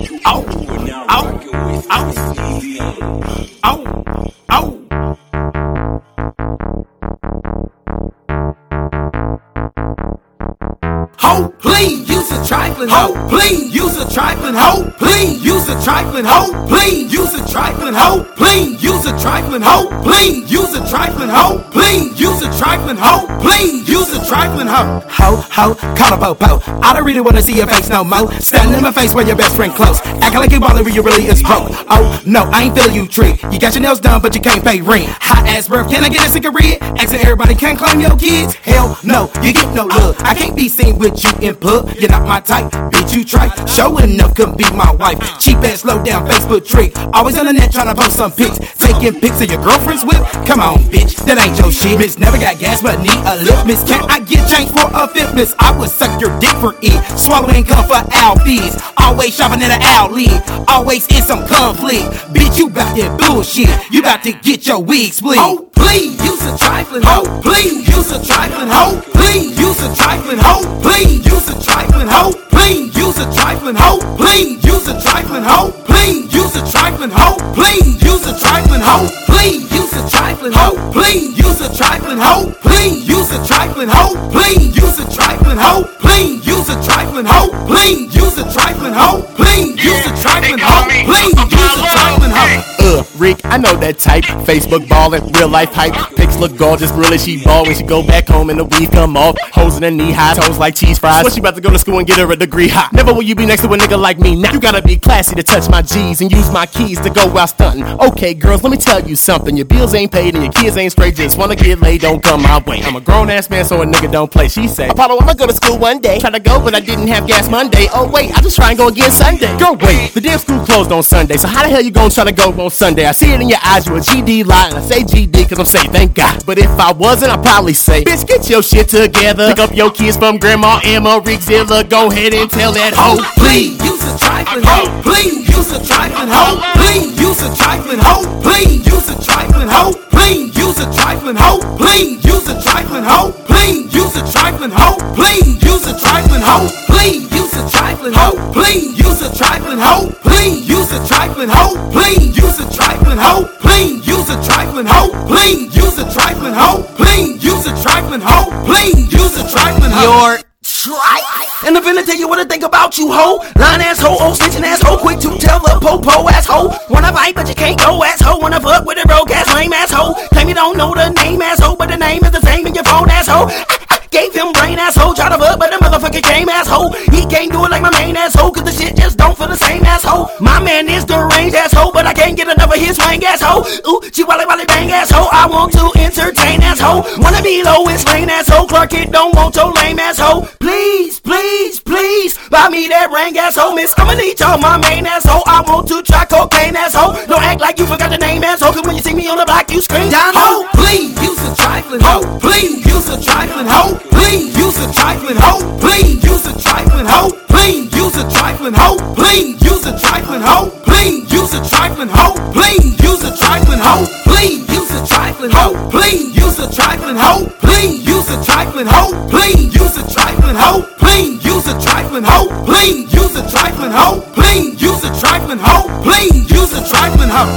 Ho, please use a trifling hoe. Please use a trifling hoe. Please use a trifling hoe. Please use a trifling hoe. Please use a trifling hoe. Please use a trifling hoe. Trifling. Ho, ho, call a po po. I don't really wanna see your face no more. Standing in my face where your best friend close. Acting like you ballin' when you really is broke. Oh, no, I ain't feeling you trick. You got your nails done, but you can't pay rent. Hot ass breath, can I get a cigarette? Asking everybody can't claim your kids. Hell no, you get no love. I can't be seen with you in pub. You're not my type, You try. Showing enough couldn't be my wife. Cheap ass, slow down Facebook trick. Always on the net trying to post some pics. Taking pics of your girlfriend's whip. Come on, bitch, that ain't your shit. Miss never got gas, but need a lip. Miss, can I get change for a fitness? I would suck your dick for it. Swallowing cum for Alfie's. Always shopping at an outlet. Always in some conflict. Bitch, you bout that bullshit. You bout to get your wig split. Oh, please use a trifling hoe. Oh, please use a trifling hoe. Please use a trifling hoe. Please use a trifling hoe. Please use a trifling hoe. Please use a trifling hoe. Please use a trifling hoe. Please use a trifling hoe. Please use a trifling hoe. Please use a trifling hoe. Please use a trifling hoe. Please use a trifling hoe. Please use a trifling hoe. Please use a trifling hoe. Please use a I know that type. Facebook ballin', real life hype. Pics look gorgeous, really she ball when she go back home and the weave come off. Hoes in her knee high, toes like cheese fries. When she about to go to school and get her a degree high. Never will you be next to a nigga like me. Now you gotta be classy to touch my G's and use my keys to go out stunting. Okay, girls, let me tell you something. Your bills ain't paid and your kids ain't straight. Just wanna get laid, don't come my way. I'm a grown ass man, so a nigga don't play. She say, Apollo, I'ma go to school one day. Try to go, but I didn't have gas Monday. Oh wait, I just try and go again Sunday. Girl, wait, the damn school closed on Sunday. So how the hell you gonna try to go on Sunday? I see it in your eyes, you a GD lie, and I say GD cause I'm saying thank God. But if I wasn't, I'd probably say, bitch, get your shit together. Pick up your kids from Grandma Emma Rickzilla. Go ahead and tell that hoe. Please use a trifling hoe. Please use a trifling hoe. Please use a trifling hoe. Please use a trifling hoe. Please use a trifling hoe. Please use a trifling hoe. Please use a trifling hoe. Please use a trifling hoe. Please use a trifling hoe. Please use a trifling hoe. Please use a trifling hoe. Please use a trifling hoe. Please use a trifling hoe. Please use a trifling hoe. Please use a trifling hoe. Please use a trifling hoe. Your tripe. And the finna tell you what I think about you, hoe. Line asshole, oh snitching asshole, quick to tell the po-po asshole. Wanna fight, but you can't go asshole. Wanna fuck with a broke ass lame asshole. Claim you don't know the name asshole, but the name is the same in your phone asshole. Gave him brain asshole, try to fuck, but the motherfucker came asshole. He can't do it like my main asshole, cause the shit just the same asshole. My man is the range asshole, but I can't get enough of his swing asshole. Ooh, she wally wally bang asshole, I want to entertain asshole. Wanna be low and slain asshole, Clark Kent don't want your lame asshole. Please, please, please, buy me that ring asshole, miss. I'ma need y'all my main asshole. I want to try cocaine asshole. Don't act like you forgot the name asshole, cause when you see me on the block, you scream down Ho, please use a trifling hoe. Please use a trifling hoe. Please use a trifling hoe. Please use hoe. Please use a trifling hoe. Please use a trifling hoe. Please use a trifling hoe. Please use a trifling hoe. Please use a trifling hoe. Please use a trifling hoe. Please use a trifling hoe. Please use a trifling hoe. Please use a trifling hoe. Please use a trifling hoe. Please use a trifling hoe. Please use a trifling hoe.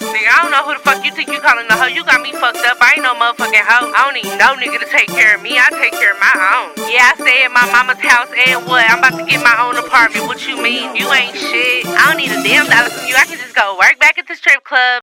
Nigga, I don't know who the fuck you calling the hoe. You got me fucked up. I ain't no motherfucking hoe. I don't need no nigga to take care of me. I take care of my own. Yeah, I stay at my mama's house and what? I'm about to get my own apartment. What you mean? You ain't shit. I don't need a damn dollar from you. I can just go work back at the strip club.